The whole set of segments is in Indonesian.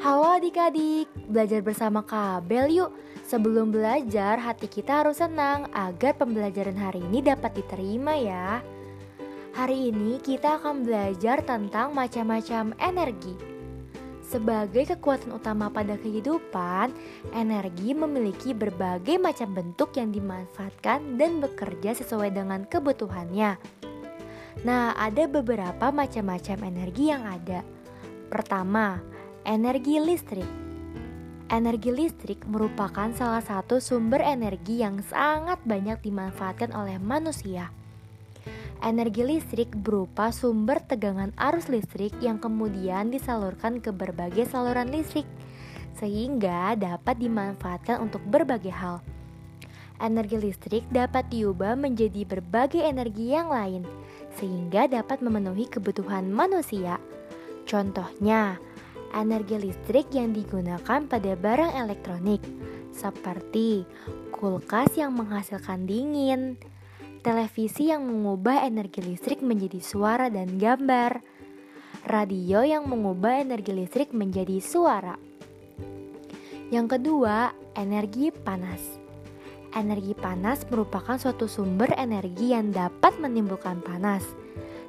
Halo adik-adik, belajar bersama Kabel yuk. Sebelum belajar, hati kita harus senang agar pembelajaran hari ini dapat diterima ya. Hari ini kita akan belajar tentang macam-macam energi. Sebagai kekuatan utama pada kehidupan, energi memiliki berbagai macam bentuk yang dimanfaatkan dan bekerja sesuai dengan kebutuhannya. Nah, ada beberapa macam-macam energi yang ada. Pertama, energi listrik. Energi listrik merupakan salah satu sumber energi yang sangat banyak dimanfaatkan oleh manusia. Energi listrik berupa sumber tegangan arus listrik yang kemudian disalurkan ke berbagai saluran listrik, sehingga dapat dimanfaatkan untuk berbagai hal. Energi listrik dapat diubah menjadi berbagai energi yang lain, sehingga dapat memenuhi kebutuhan manusia. Contohnya, energi listrik yang digunakan pada barang elektronik, seperti kulkas yang menghasilkan dingin, televisi yang mengubah energi listrik menjadi suara dan gambar, radio yang mengubah energi listrik menjadi suara. Yang kedua, energi panas. Energi panas merupakan suatu sumber energi yang dapat menimbulkan panas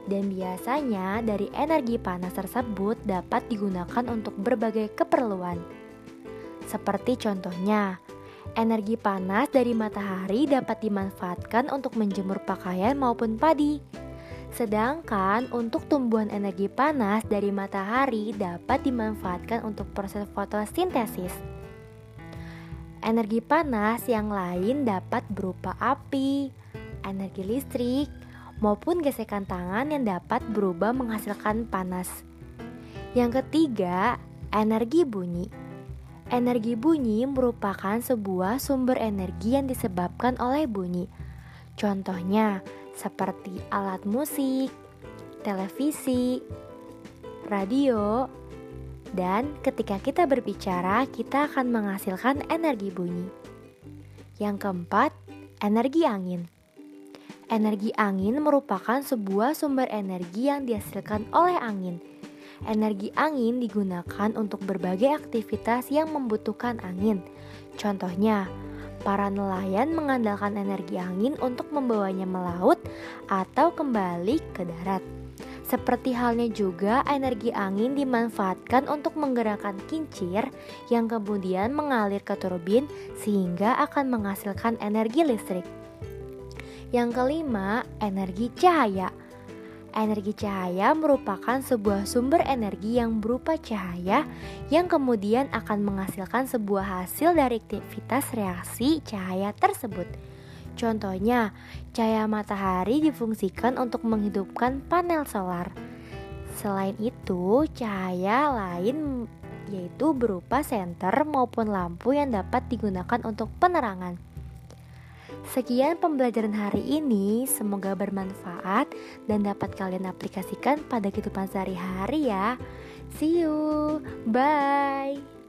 dan biasanya dari energi panas tersebut dapat digunakan untuk berbagai keperluan. Seperti contohnya, energi panas dari matahari dapat dimanfaatkan untuk menjemur pakaian maupun padi. Sedangkan untuk tumbuhan energi panas dari matahari dapat dimanfaatkan untuk proses fotosintesis. Energi panas yang lain dapat berupa api, energi listrik, maupun gesekan tangan yang dapat berubah menghasilkan panas. Yang ketiga, energi bunyi. Energi bunyi merupakan sebuah sumber energi yang disebabkan oleh bunyi. Contohnya, seperti alat musik, televisi, radio, dan ketika kita berbicara, kita akan menghasilkan energi bunyi. Yang keempat, energi angin. Energi angin merupakan sebuah sumber energi yang dihasilkan oleh angin. Energi angin digunakan untuk berbagai aktivitas yang membutuhkan angin. Contohnya, para nelayan mengandalkan energi angin untuk membawanya melaut atau kembali ke darat. Seperti halnya juga energi angin dimanfaatkan untuk menggerakkan kincir yang kemudian mengalir ke turbin sehingga akan menghasilkan energi listrik. Yang kelima, energi cahaya. Energi cahaya merupakan sebuah sumber energi yang berupa cahaya yang kemudian akan menghasilkan sebuah hasil dari aktivitas reaksi cahaya tersebut. Contohnya, cahaya matahari difungsikan untuk menghidupkan panel solar. Selain itu, cahaya lain yaitu berupa senter maupun lampu yang dapat digunakan untuk penerangan. Sekian pembelajaran hari ini, semoga bermanfaat dan dapat kalian aplikasikan pada kehidupan sehari-hari ya. See you, bye.